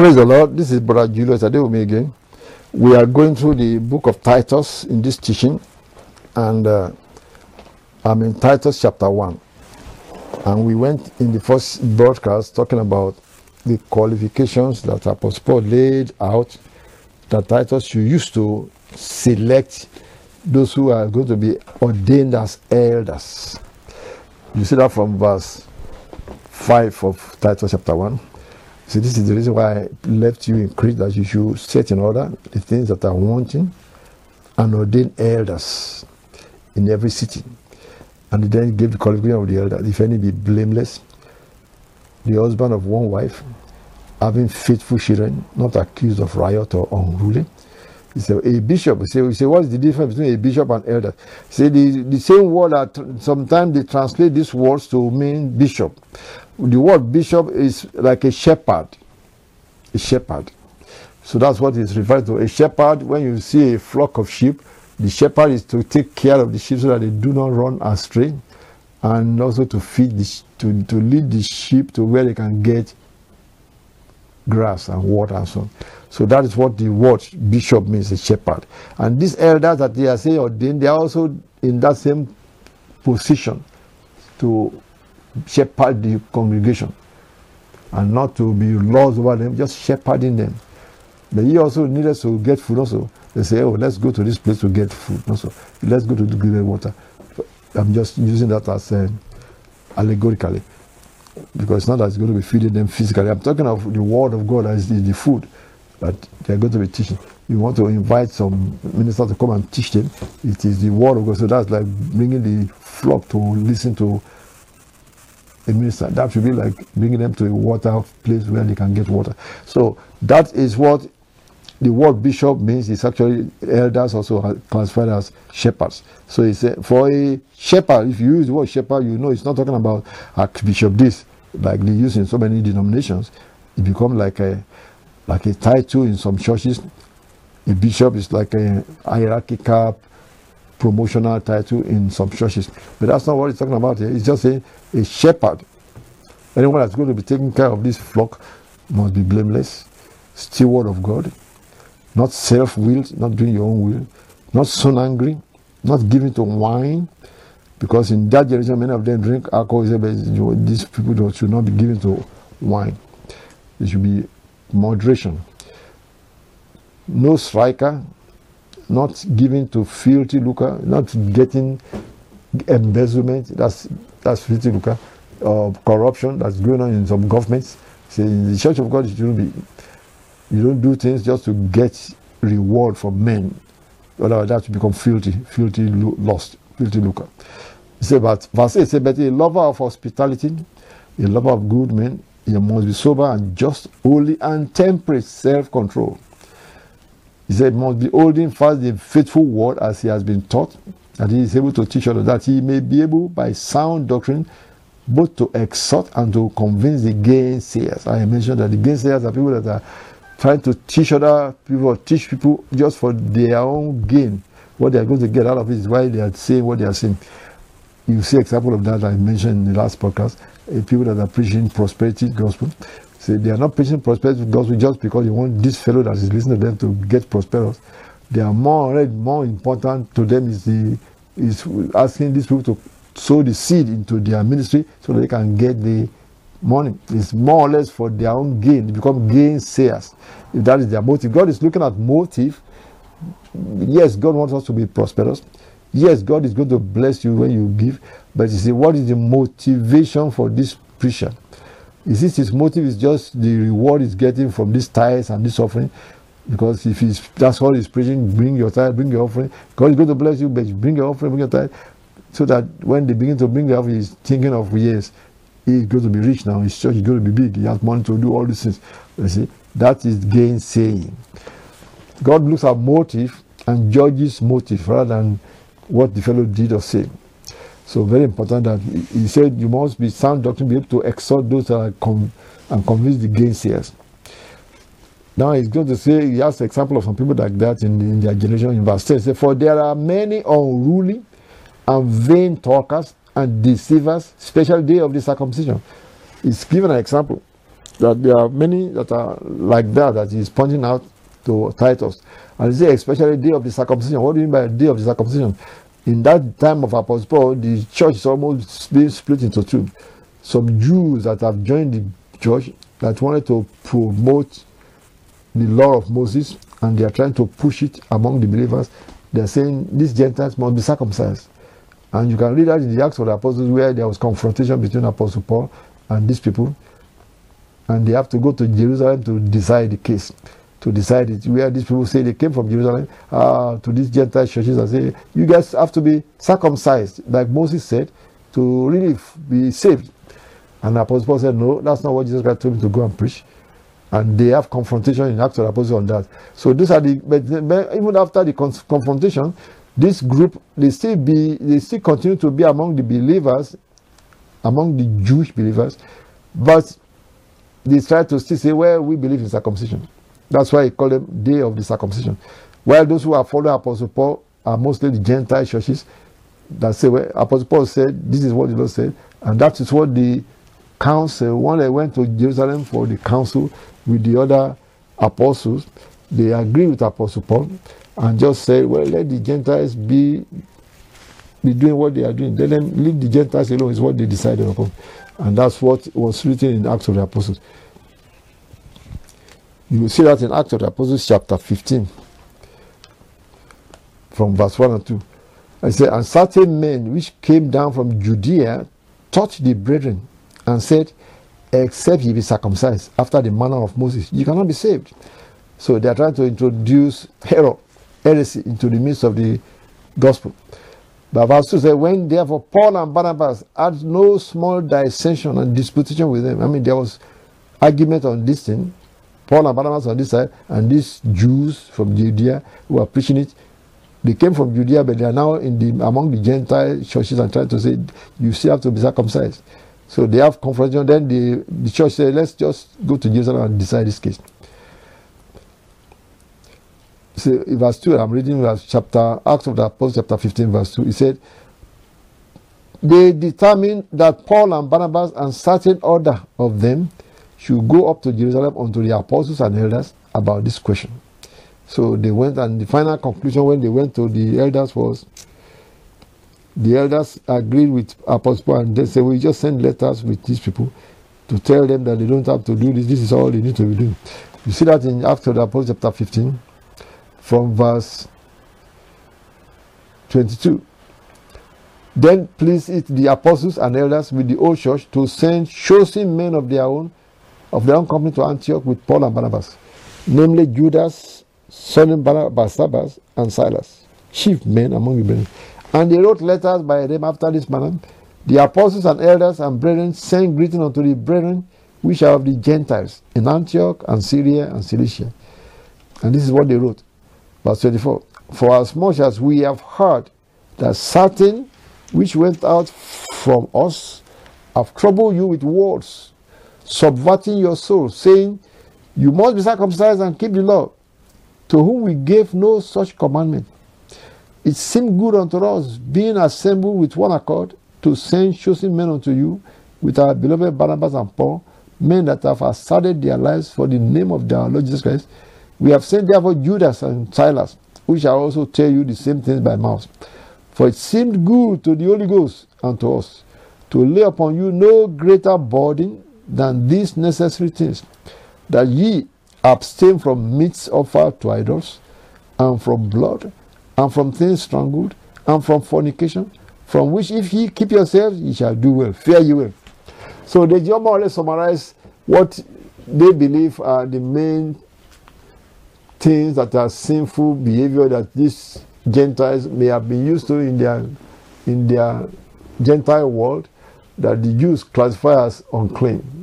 Praise the Lord. This is Brother Julius Adewumi again. We are going through the book of Titus in this teaching, and uh, I'm in Titus chapter 1. And we went in the first broadcast talking about the qualifications that Apostle Paul laid out that Titus should use to select those who are going to be ordained as elders. You see that from verse 5 of Titus chapter 1. See, this is the reason why I left you in Crete that you should set in order the things that are wanting and ordain elders in every city. And then give the qualification of the elder, if any be blameless, the husband of one wife, having faithful children, not accused of riot or unruly. He said, a bishop. He said, what's the difference between a bishop and elder? Said, the, the same word that sometimes they translate these words to mean bishop. The word bishop is like a shepherd. A shepherd. So that's what is referred to. A shepherd, when you see a flock of sheep, the shepherd is to take care of the sheep so that they do not run astray and also to feed the, to, to lead the sheep to where they can get grass and water and so on. So that is what the word bishop means, a shepherd. And these elders that they are saying ordained, they are also in that same position to shepherd the congregation and not to be laws over them, just shepherding them. But he also needed to get food also. They say, oh, let's go to this place to get food also. Let's go to the water. I'm just using that as uh, allegorically because it's not that it's going to be feeding them physically. I'm talking of the word of God as the, the food that they're going to be teaching. You want to invite some minister to come and teach them. It is the word of God. So that's like bringing the flock to listen to a minister. That should be like bringing them to a water place where they can get water. So that is what the word bishop means it's actually elders also classified as shepherds. So it's a, for a shepherd, if you use the word shepherd, you know it's not talking about archbishop this, like they use in so many denominations. It becomes like a like a title in some churches. A bishop is like a hierarchical promotional title in some churches. But that's not what it's talking about here. He's just a, a shepherd. Anyone that's going to be taking care of this flock must be blameless, steward of God, not self-willed, not doing your own will, not soon angry, not giving to wine, because in that generation many of them drink alcohol. These people should not be given to wine. It should be moderation. No striker, not giving to filthy lucre, not getting embezzlement. That's that's filthy lucre. Uh, corruption that's going on in some governments. See, in the Church of God, it shouldn't be you don't do things just to get reward from men. Otherwise, that will become filthy, filthy lost, filthy lucre. He said, but verse 8 said, but a lover of hospitality, a lover of good men, he must be sober and just, holy and temperate, self-control. He said, must be holding fast the faithful word as he has been taught, that he is able to teach others, that he may be able by sound doctrine both to exhort and to convince the gainsayers. I mentioned that the gainsayers are people that are trying to teach other people, teach people just for their own gain. What they are going to get out of it is why they are saying what they are saying. You see example of that I mentioned in the last podcast. Uh, people that are preaching prosperity gospel. Say they are not preaching prosperity gospel just because they want this fellow that is listening to them to get prosperous. They are more more important to them is the is asking these people to sow the seed into their ministry so they can get the money It's more or less for their own gain. They become gainsayers. If that is their motive. God is looking at motive. Yes, God wants us to be prosperous. Yes, God is going to bless you when you give. But you see, what is the motivation for this preacher? Is it his motive is just the reward he's getting from these tithes and this offering? Because if he's that's all he's preaching, bring your tithe, bring your offering. God is going to bless you, but bring your offering, bring your tithe. So that when they begin to bring the offering, he's thinking of yes, he's going to be rich now, his church is going to be big, he has money to do all these things. You see, that is gainsaying. God looks at motive and judges motive rather than what the fellow did or said. So very important that he said you must be sound doctrine, be able to exhort those that are com- and convince the gainsayers. Now he's going to say he has example of some people like that in, in their generation in verse 10. Say, For there are many unruly and vain talkers and deceivers, special day of the circumcision. He's given an example. that there are many that are like that that he's pointing out to Titus. And he said, especially day of the circumcision. What do you mean by day of the circumcision? In that time of Apostle Paul, the church is almost being split into two. Some Jews that have joined the church that wanted to promote the law of Moses and they are trying to push it among the believers. They're saying these Gentiles must be circumcised. And you can read that in the Acts of the Apostles where there was confrontation between Apostle Paul and these people. And they have to go to Jerusalem to decide the case, to decide it. Where these people say they came from Jerusalem uh, to these Gentile churches and say, you guys have to be circumcised, like Moses said, to really be saved. And Apostle Paul said, no, that's not what Jesus Christ told me to go and preach and they have confrontation in Acts of the Apostles on that. So these are the but, even after the confrontation, this group they still be they still continue to be among the believers, among the Jewish believers, but they try to still say, well, we believe in circumcision. That's why he call them day of the circumcision. While those who are following Apostle Paul are mostly the Gentile churches that say, well, Apostle Paul said, this is what the Lord said, and that is what the council, when they went to Jerusalem for the council, with the other apostles, they agree with Apostle Paul and just say, well, let the Gentiles be be doing what they are doing. Let them leave the Gentiles alone is what they decided upon. And that's what was written in Acts of the Apostles. You will see that in Acts of the Apostles chapter 15 from verse 1 and 2. I say, and certain men which came down from Judea taught the brethren and said, except ye be circumcised after the manner of Moses. You cannot be saved. So they are trying to introduce error, heresy into the midst of the gospel. But verse 2 says, When therefore Paul and Barnabas had no small dissension and disputation with them, I mean, there was argument on this thing. Paul and Barnabas on this side, and these Jews from Judea who are preaching it, they came from Judea, but they are now in the among the Gentile churches and trying to say, You still have to be circumcised. So they have confrontation. Then the, the church said, let's just go to Jerusalem and decide this case. So verse 2, I'm reading verse chapter, Acts of the Apostles, chapter 15, verse 2. He said, They determined that Paul and Barnabas and certain other of them should go up to Jerusalem unto the apostles and elders about this question. So they went, and the final conclusion when they went to the elders was, the elders agreed with Apostle Paul and they said, We just send letters with these people to tell them that they don't have to do this. This is all they need to be doing. You see that in Acts of the Apostle chapter 15, from verse 22. Then please it the apostles and elders with the old church to send chosen men of their own, of their own company to Antioch with Paul and Barnabas, namely Judas, son of Barnabas, and Silas, chief men among the brethren. And they wrote letters by them after this manner. The apostles and elders and brethren sent greeting unto the brethren which are of the Gentiles in Antioch and Syria and Cilicia. And this is what they wrote. Verse 24. For as much as we have heard that certain which went out from us have troubled you with words, subverting your soul, saying, You must be circumcised and keep the law, to whom we gave no such commandment it seemed good unto us, being assembled with one accord, to send chosen men unto you, with our beloved Barnabas and Paul, men that have asserted their lives for the name of their Lord Jesus Christ. We have sent therefore Judas and Silas, who shall also tell you the same things by mouth. For it seemed good to the Holy Ghost and to us to lay upon you no greater burden than these necessary things, that ye abstain from meats offered to idols, and from blood, and from things strangled, and from fornication, from which if ye keep yourselves, ye shall do well. Fare ye well. So they just more or less summarize what they believe are the main things that are sinful behavior that these Gentiles may have been used to in their in their Gentile world that the Jews classify as unclean.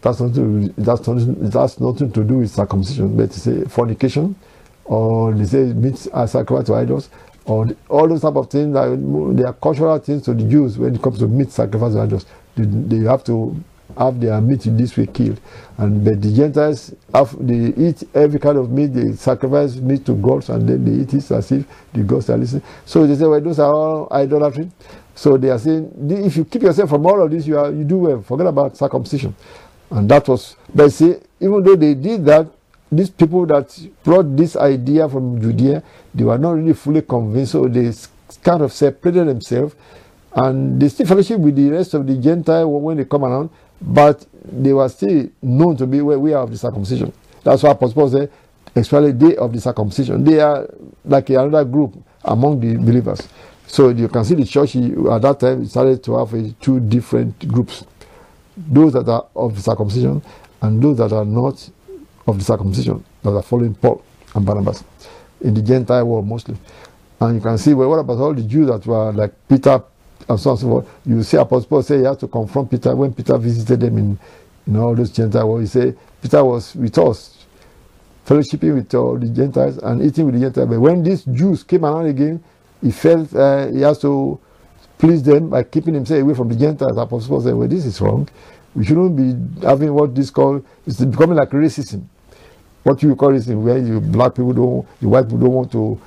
That's nothing. That's nothing. That's nothing to do with circumcision, but a fornication, or they say meat sacrifice to idols, or all those type of things that they are cultural things to the Jews when it comes to meat sacrifice to idols. They, they have to have their meat in this way killed. And but the Gentiles have they eat every kind of meat, they sacrifice meat to gods and then they eat it as if the gods are listening. So they say, well, those are all idolatry. So they are saying, if you keep yourself from all of this, you are you do well. Forget about circumcision. And that was, but see, even though they did that, these people that brought this idea from Judea, they were not really fully convinced, so they kind of separated themselves and they still fellowship with the rest of the Gentile when they come around, but they were still known to be where we are of the circumcision. That's why Apostle Paul said, especially day of the circumcision. They are like another group among the believers. So you can see the church at that time started to have two different groups. Those that are of the circumcision and those that are not of the circumcision, that are following Paul and Barnabas in the Gentile world mostly. And you can see, well, what about all the Jews that were like Peter and so on and so forth? You see Apostle Paul say he had to confront Peter when Peter visited them in, in all those Gentile world. He said, Peter was with us, fellowshipping with all the Gentiles and eating with the Gentiles. But when these Jews came around again, he felt uh, he has to please them by keeping himself away from the Gentiles. Apostle Paul said, well, this is wrong. We shouldn't be having what this called, it's becoming like racism. What you call racism, where you black people don't, the white people don't want to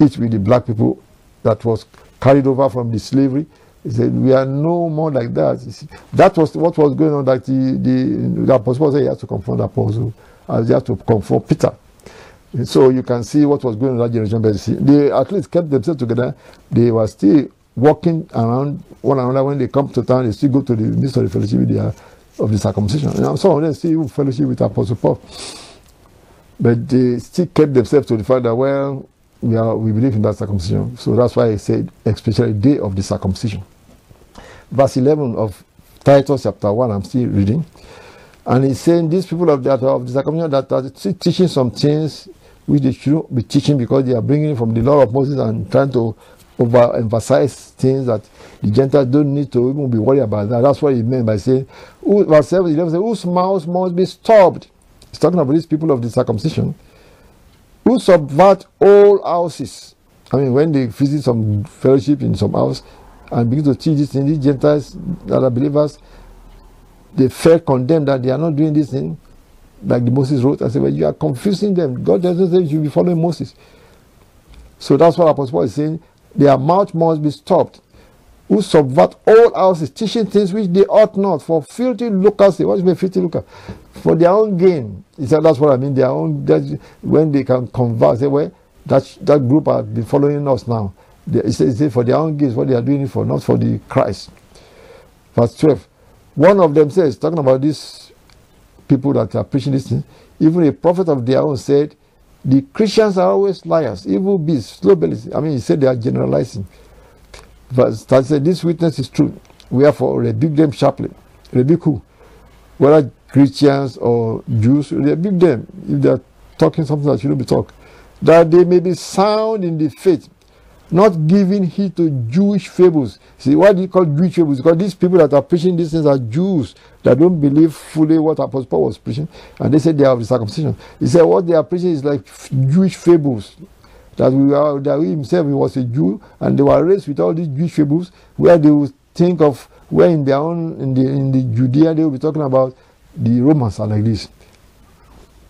eat with the black people that was carried over from the slavery. He said, we are no more like that. See, that was what was going on that the, the, the apostle said he has to confront the apostle, he has to confront Peter. And so you can see what was going on in that generation. But see, they at least kept themselves together. They were still walking around one another. When they come to town, they still go to the midst of the fellowship with their, of the circumcision. And some of them still fellowship with Apostle Paul. But they still kept themselves to the fact that, well, we, are, we believe in that circumcision. So that's why I said, especially day of the circumcision. Verse 11 of Titus chapter 1, I'm still reading. And he's saying these people of, that, of the circumcision that are teaching some things which they shouldn't be teaching because they are bringing from the law of Moses and trying to overemphasize things that the Gentiles don't need to even be worried about that. That's what he meant by saying, verse 7, 11 says, whose mouths must be stopped. He's talking about these people of the circumcision who subvert all houses. I mean, when they visit some fellowship in some house and begin to teach this thing, these Gentiles that are believers, they felt condemned that they are not doing this thing like the Moses wrote. I said, well, you are confusing them. God doesn't say you should be following Moses. So that's what Apostle Paul is saying. Their mouth must be stopped. Who subvert all houses, teaching things which they ought not for filthy lucre. What is my filthy lucre? for their own gain. He said, that's what I mean. Their own, when they can converse, say, well, that, that group has been following us now. They, he said, for their own gain, what they are doing it for, not for the Christ. Verse 12. One of them says, talking about these people that are preaching this thing, even a prophet of their own said, the Christians are always liars, evil beasts, slow bellies. I mean, he said they are generalizing. Verse 13 said, this witness is true. Wherefore, rebuke them sharply. Rebuke who? Whether Christians or Jews, rebuke them if they are talking something that shouldn't be talked. That they may be sound in the faith, not giving heed to Jewish fables. See, why do you call Jewish fables? Because these people that are preaching these things are Jews that don't believe fully what Apostle Paul was preaching, and they said they have the circumcision. He said what they are preaching is like Jewish fables. That we are, that he himself he was a Jew, and they were raised with all these Jewish fables, where they would think of where in their own in the in the Judea they will be talking about the Romans are like this.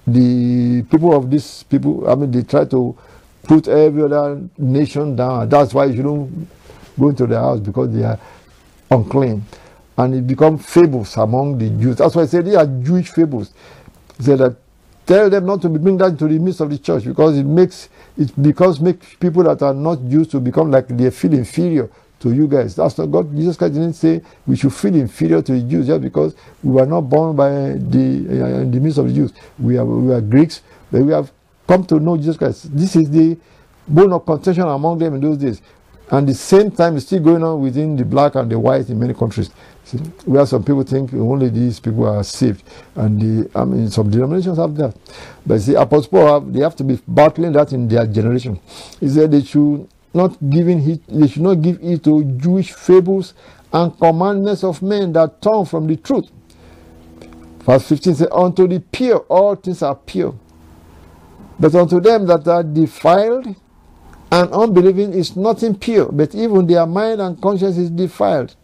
The people of these people, I mean, they try to put every other nation down. That's why you shouldn't go into their house because they are unclean. And it become fables among the Jews. That's why I say they are Jewish fables. Said that tell them not to bring that into the midst of the church because it makes it because makes people that are not Jews to become like they feel inferior to you guys. That's not God. Jesus Christ didn't say we should feel inferior to the Jews just because we were not born by the uh, in the midst of the Jews. We are we are Greeks, but we have come to know Jesus Christ. This is the bone of contention among them in those days. And the same time is still going on within the black and the white in many countries. See, where some people think only these people are saved, and the I mean some denominations have that. But see, Apostle Paul have, they have to be battling that in their generation. He said they should not giving heed, they should not give heed to Jewish fables and commandments of men that turn from the truth. Verse 15 says, Unto the pure all things are pure. But unto them that are defiled and unbelieving is nothing pure, but even their mind and conscience is defiled.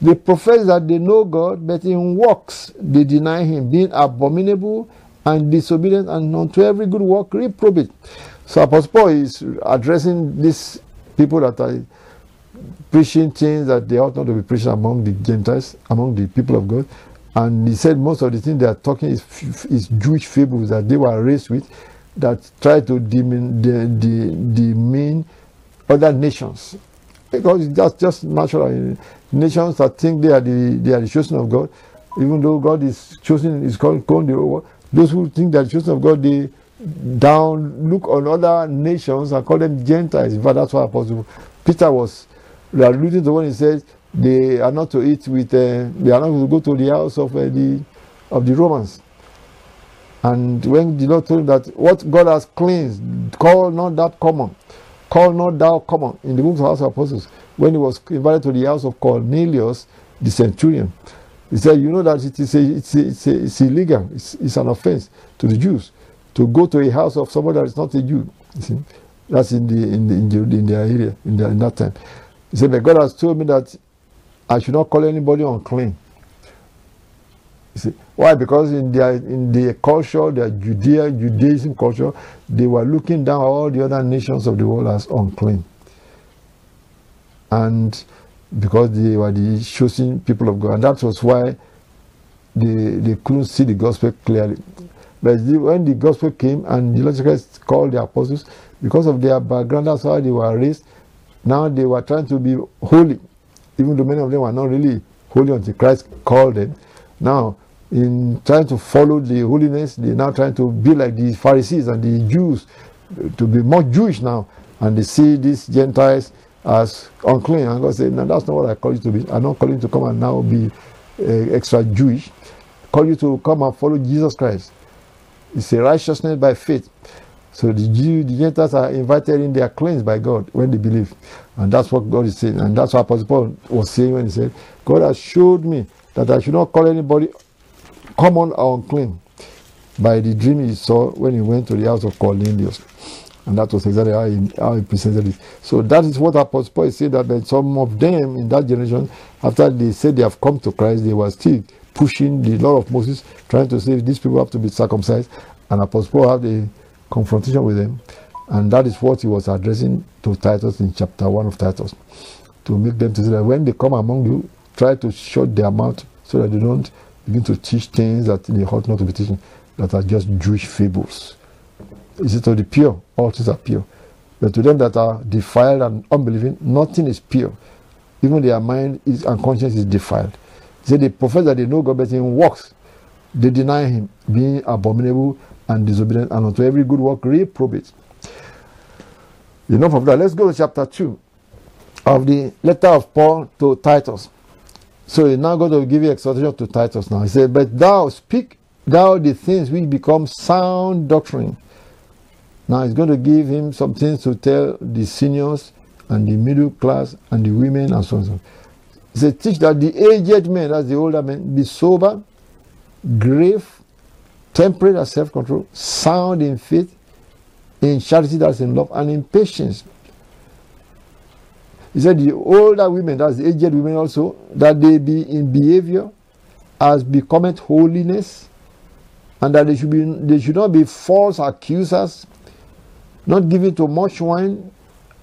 They profess that they know God, but in works they deny Him, being abominable and disobedient, and unto every good work reprobate. So Apostle Paul is addressing these people that are preaching things that they ought not to be preaching among the Gentiles, among the people of God. And he said most of the things they are talking is, is Jewish fables that they were raised with that try to demean, de, de, demean other nations. Because that's just natural. Nations that think they are the, they are the chosen of God, even though God is chosen, is called, called the, those who think that chosen of God, they down look on other nations and call them Gentiles. In fact, that's why Apostle Peter was alluding to when he said they are not to eat with, uh, they are not to go to the house of uh, the of the Romans. And when the Lord told him that what God has cleansed, call not that common, call not thou common in the book of House of Apostles, when he was invited to the house of Cornelius, the centurion, he said, You know that it is a, it's, a, it's, a, it's illegal, it's, it's an offense to the Jews to go to a house of somebody that is not a Jew. You see? That's in the in the in, the, in their area in, the, in that time. He said, but God has told me that I should not call anybody unclean. You see why? Because in their in their culture, their Judea Judaism culture, they were looking down all the other nations of the world as unclean. And because they were the chosen people of God, and that was why they they couldn't see the gospel clearly. But when the gospel came and the Lord called the apostles, because of their background, that's how they were raised. Now they were trying to be holy, even though many of them were not really holy until Christ called them. Now, in trying to follow the holiness, they're now trying to be like the Pharisees and the Jews, to be more Jewish now. And they see these Gentiles as unclean. And God said, No, that's not what I call you to be. I'm not calling you to come and now be uh, extra Jewish. I call you to come and follow Jesus Christ. It's a righteousness by faith. So the Jew, the Gentiles are invited in, they are cleansed by God when they believe. And that's what God is saying. And that's what Apostle Paul was saying when he said, God has showed me that I should not call anybody common or unclean by the dream he saw when he went to the house of Cornelius. And that was exactly how he, how he presented it. So that is what Apostle Paul said that some of them in that generation, after they said they have come to Christ, they were still pushing the law of Moses, trying to say these people have to be circumcised. And Apostle Paul had a confrontation with them. And that is what he was addressing to Titus in chapter 1 of Titus. To make them to say that when they come among you, try to shut their mouth so that they don't begin to teach things that they ought not to be teaching, that are just Jewish fables. Is it to the pure? All things are pure. But to them that are defiled and unbelieving, nothing is pure. Even their mind is and conscience is defiled. Said they profess that they know God, but in works they deny Him, being abominable and disobedient, and unto every good work reprobate. Enough of that. Let's go to chapter 2 of the letter of Paul to Titus. So he's now going to give you exhortation to Titus now. He said, But thou speak thou the things which become sound doctrine. Now he's going to give him some things to tell the seniors and the middle class and the women and so on. So on. He said, Teach that the aged men, that's the older men, be sober, grave, temperate and self control, sound in faith, in charity that's in love, and in patience. He said, The older women, that's the aged women also, that they be in behavior as becometh holiness, and that they should, be, they should not be false accusers, not giving to much wine,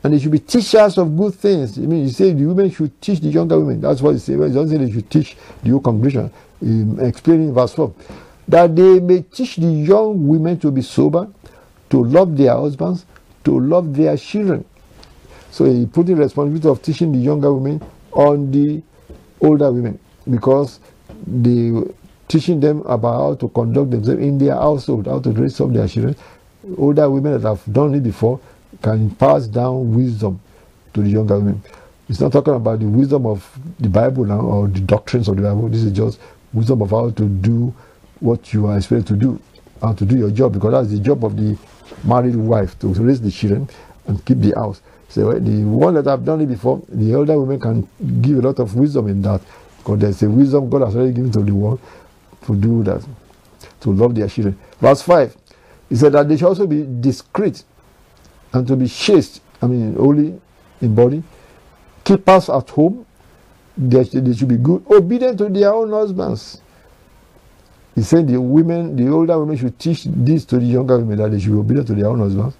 and they should be teachers of good things. I mean, you say the women should teach the younger women. That's what he says. He doesn't say they should teach the whole congregation. Um, explaining verse 4. That they may teach the young women to be sober, to love their husbands, to love their children. So he put the responsibility of teaching the younger women on the older women because they teaching them about how to conduct themselves in their household, how to raise up their children. Older women that have done it before can pass down wisdom to the younger women. It's not talking about the wisdom of the Bible now or the doctrines of the Bible. This is just wisdom of how to do what you are expected to do, how to do your job, because that's the job of the married wife to raise the children and keep the house. So eh, the one that I've done it before, the elder women can give a lot of wisdom in that, because there's a wisdom God has already given to the world to do that, to love their children. Verse 5, he said that they should also be discreet and to be chaste, I mean, holy in body, keep keepers at home, they should be good, obedient to their own husbands. He said the women, the older women should teach this to the younger women that they should be obedient to their own husbands,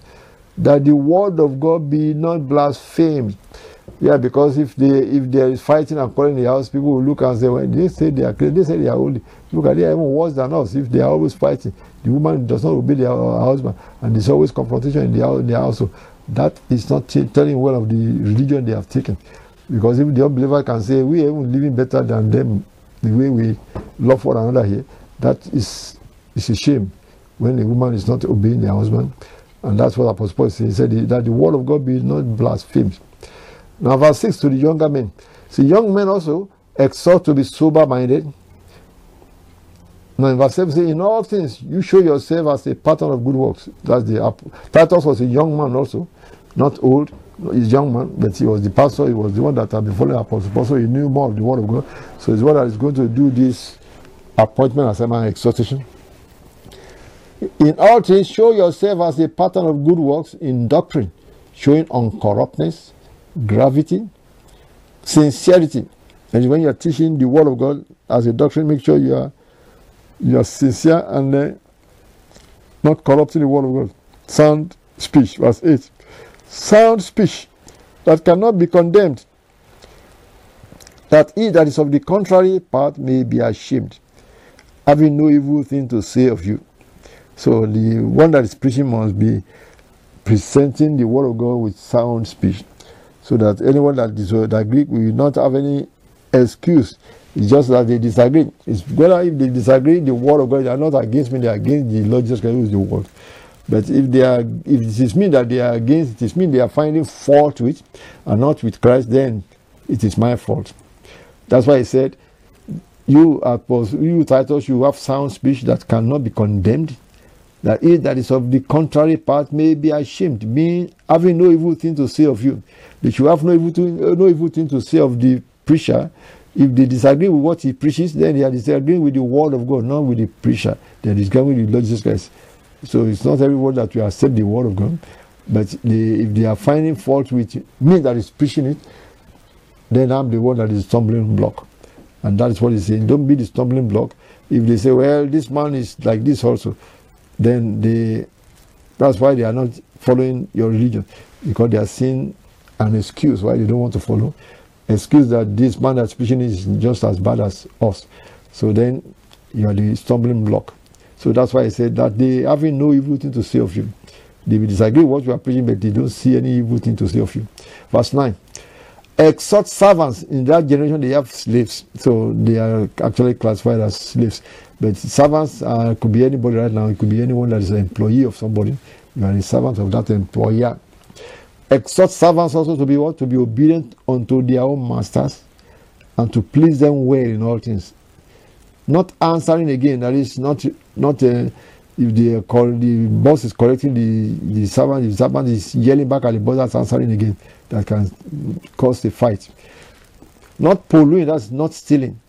that the word of God be not blasphemed. Yeah, because if they if there is fighting and calling the house, people will look and say, well, they say they are they say they are holy. Look at they are even worse than us if they are always fighting. The woman does not obey their husband, and there's always confrontation in the, in the household. That is not telling well of the religion they have taken. Because if the unbeliever can say, we are even living better than them, the way we love one another here, that is, is a shame when a woman is not obeying their husband. And that's what Apostle Paul said. He said that the word of God be not blasphemed. Now, verse 6 to the younger men. See, young men also exhort to be sober minded. Now, in verse 7, say, In all things, you show yourself as a pattern of good works. That's the Titus was a young man also, not old. He's a young man, but he was the pastor. He was the one that had been following Apostle Paul. So he knew more of the word of God. So he's one that is going to do this appointment as an exhortation. In all things, show yourself as a pattern of good works in doctrine, showing uncorruptness, gravity, sincerity. And when you are teaching the word of God as a doctrine, make sure you are you are sincere and uh, not corrupting the word of God. Sound speech, verse 8. Sound speech that cannot be condemned, that he that is of the contrary part may be ashamed, having no evil thing to say of you. So the one that is preaching must be presenting the word of God with sound speech, so that anyone that disagree will not have any excuse. It's just that they disagree. It's whether if they disagree, the word of God, they are not against me, they are against the Lord Jesus Christ, who is the word. But if they are, if it is mean that they are against, it is mean they are finding fault with, and not with Christ, then it is my fault. That's why he said, "You are you Titus, you have sound speech that cannot be condemned, that he that is of the contrary part may be ashamed, meaning having no evil thing to say of you. They should have no evil, thing, uh, no evil thing to say of the preacher. If they disagree with what he preaches, then they are disagreeing with the word of God, not with the preacher. They are disagreeing with the Lord Jesus Christ. So it's not everyone that will accept the word of God. But they, if they are finding fault with me that is preaching it, then I'm the one that is stumbling block. And that is what he's saying. Don't be the stumbling block. If they say, well, this man is like this also, then they that's why they are not following your religion. Because they are seeing an excuse why they don't want to follow. Excuse that this man that's preaching is just as bad as us. So then you are the stumbling block. So that's why i said that they having no evil thing to say of you. They will disagree with what you are preaching but they don't see any evil thing to say of you. Verse 9 exhort servants in that generation they have slaves so they are actually classified as slaves but servants uh, could be anybody right now. It could be anyone that is an employee of somebody. You are a servant of that employer. Exhort servants also to be what? To be obedient unto their own masters and to please them well in all things. Not answering again. That is not not uh, if the the boss is correcting the the servant, the servant is yelling back at the boss that's answering again. That can cause a fight. Not polluting. That's not stealing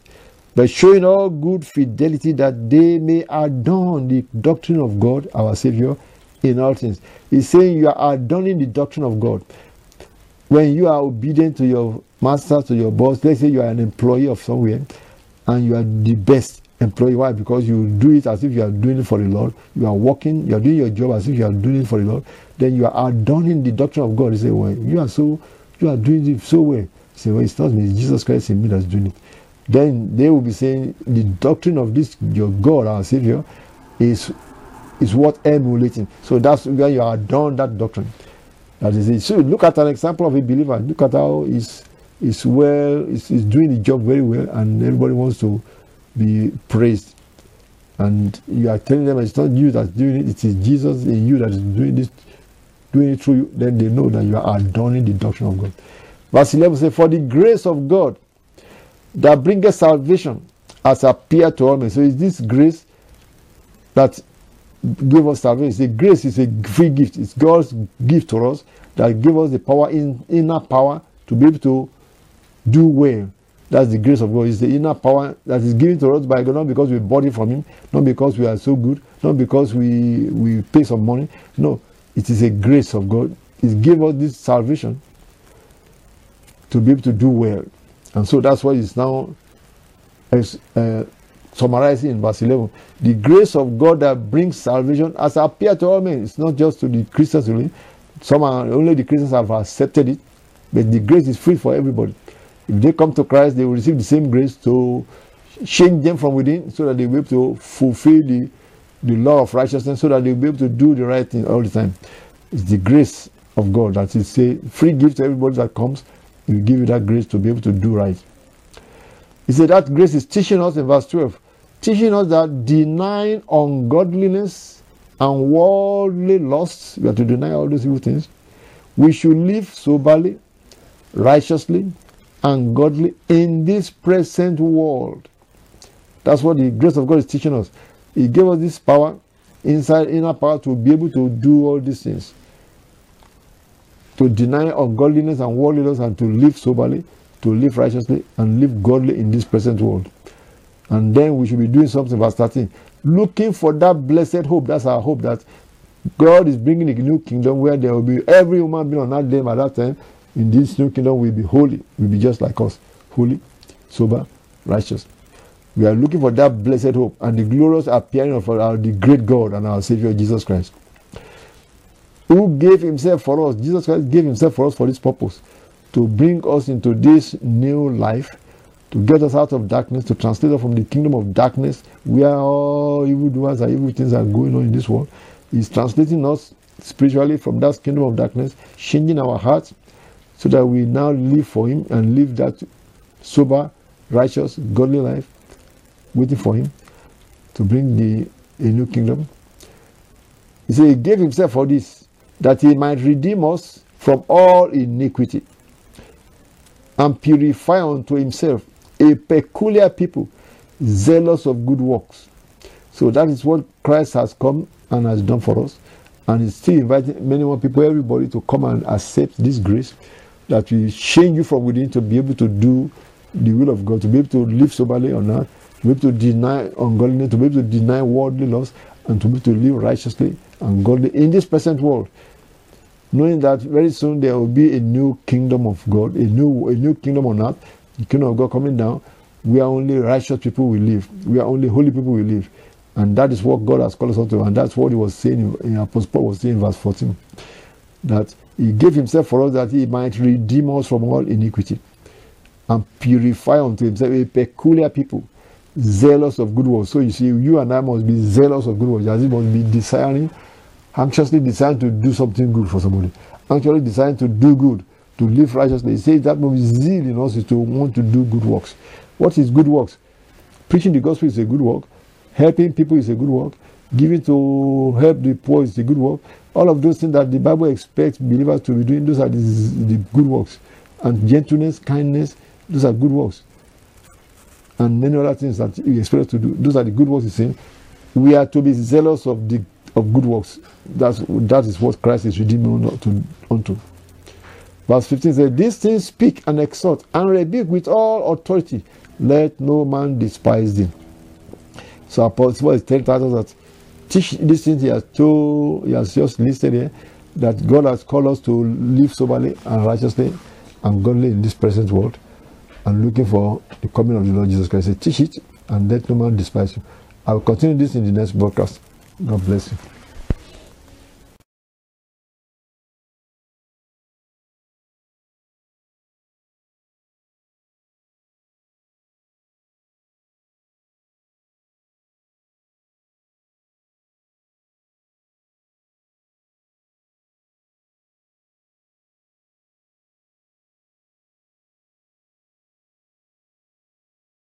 but showing all good fidelity that they may adorn the doctrine of God, our Savior, in all things. He's saying you are adorning the doctrine of God. When you are obedient to your master, to your boss, let's say you are an employee of somewhere and you are the best employee. Why? Because you do it as if you are doing it for the Lord. You are working, you are doing your job as if you are doing it for the Lord. Then you are adorning the doctrine of God. You say, Well, you are so you are doing it so well. You say, Well, it's not me, it's Jesus Christ in me that's doing it then they will be saying the doctrine of this your God, our Savior, is is what emulating. So that's where you are done that doctrine. That is it. So look at an example of a believer. Look at how he's well, is doing the job very well, and everybody wants to be praised. And you are telling them it's not you that's doing it, it is Jesus in you that is doing this, doing it through you. Then they know that you are adorning the doctrine of God. Verse 11 says, For the grace of God that bringeth salvation has appeared to all men. So it's this grace that give us salvation. The grace is a free gift. It's God's gift to us that give us the power in inner power to be able to do well. That's the grace of God. It's the inner power that is given to us by God, not because we bought it from Him, not because we are so good, not because we we pay some money. No, it is a grace of God. It gave us this salvation to be able to do well. And so that's why it's now uh, summarizing in verse 11. The grace of God that brings salvation has appeared to all men. It's not just to the Christians only. Some are, only the Christians have accepted it. But the grace is free for everybody. If they come to Christ, they will receive the same grace to change them from within so that they will be able to fulfill the, the law of righteousness so that they will be able to do the right thing all the time. It's the grace of God that is a free gift to everybody that comes. He will give you that grace to be able to do right. He said that grace is teaching us in verse 12, teaching us that denying ungodliness and worldly lusts, we have to deny all those evil things. We should live soberly, righteously, and godly in this present world. That's what the grace of God is teaching us. He gave us this power, inside inner power, to be able to do all these things. To deny ungodliness and worldliness and to live soberly, to live righteously, and live godly in this present world. And then we should be doing something by starting looking for that blessed hope. That's our hope that God is bringing a new kingdom where there will be every human being on that day at that time in this new kingdom will be holy, will be just like us, holy, sober, righteous. We are looking for that blessed hope and the glorious appearing of our the great God and our Savior Jesus Christ, who gave Himself for us. Jesus Christ gave Himself for us for this purpose, to bring us into this new life, to get us out of darkness, to translate us from the kingdom of darkness, where all evil doers and evil things are going on in this world. He's translating us spiritually from that kingdom of darkness, changing our hearts, so that we now live for Him and live that sober, righteous, godly life, waiting for Him to bring the a new kingdom. He said He gave Himself for this, that He might redeem us from all iniquity and purify unto Himself a peculiar people, zealous of good works. So that is what Christ has come and has done for us. And He's still inviting many more people, everybody, to come and accept this grace that will change you from within to be able to do the will of God, to be able to live soberly on earth, to be able to deny ungodliness, to be able to deny worldly loss, and to be able to live righteously and godly in this present world. Knowing that very soon there will be a new kingdom of God, a new a new kingdom on earth, the kingdom of God coming down. We are only righteous people we live. We are only holy people we live. And that is what God has called us unto. And that's what he was saying in Apostle Paul was saying in verse 14. That he gave himself for us that he might redeem us from all iniquity and purify unto himself a peculiar people, zealous of good works. So you see, you and I must be zealous of good works. As must be desiring, anxiously desiring to do something good for somebody, actually desiring to do good, to live righteously. He says that must zeal in us is to want to do good works. What is good works? Preaching the gospel is a good work. Helping people is a good work. Giving to help the poor is a good work. All of those things that the Bible expects believers to be doing, those are the, the good works. And gentleness, kindness, those are good works. And many other things that you expect to do, those are the good works he's saying. We are to be zealous of the of good works. That's that is what Christ is redeeming unto. unto. Verse 15 says, These things speak and exhort and rebuke with all authority. Let no man despise them. So Apostle is telling us that teach these things he has told, he has just listed here, that God has called us to live soberly and righteously and godly in this present world and looking for the coming of the Lord Jesus Christ. Say, teach it and let no man despise you. I will continue this in the next broadcast. God bless you.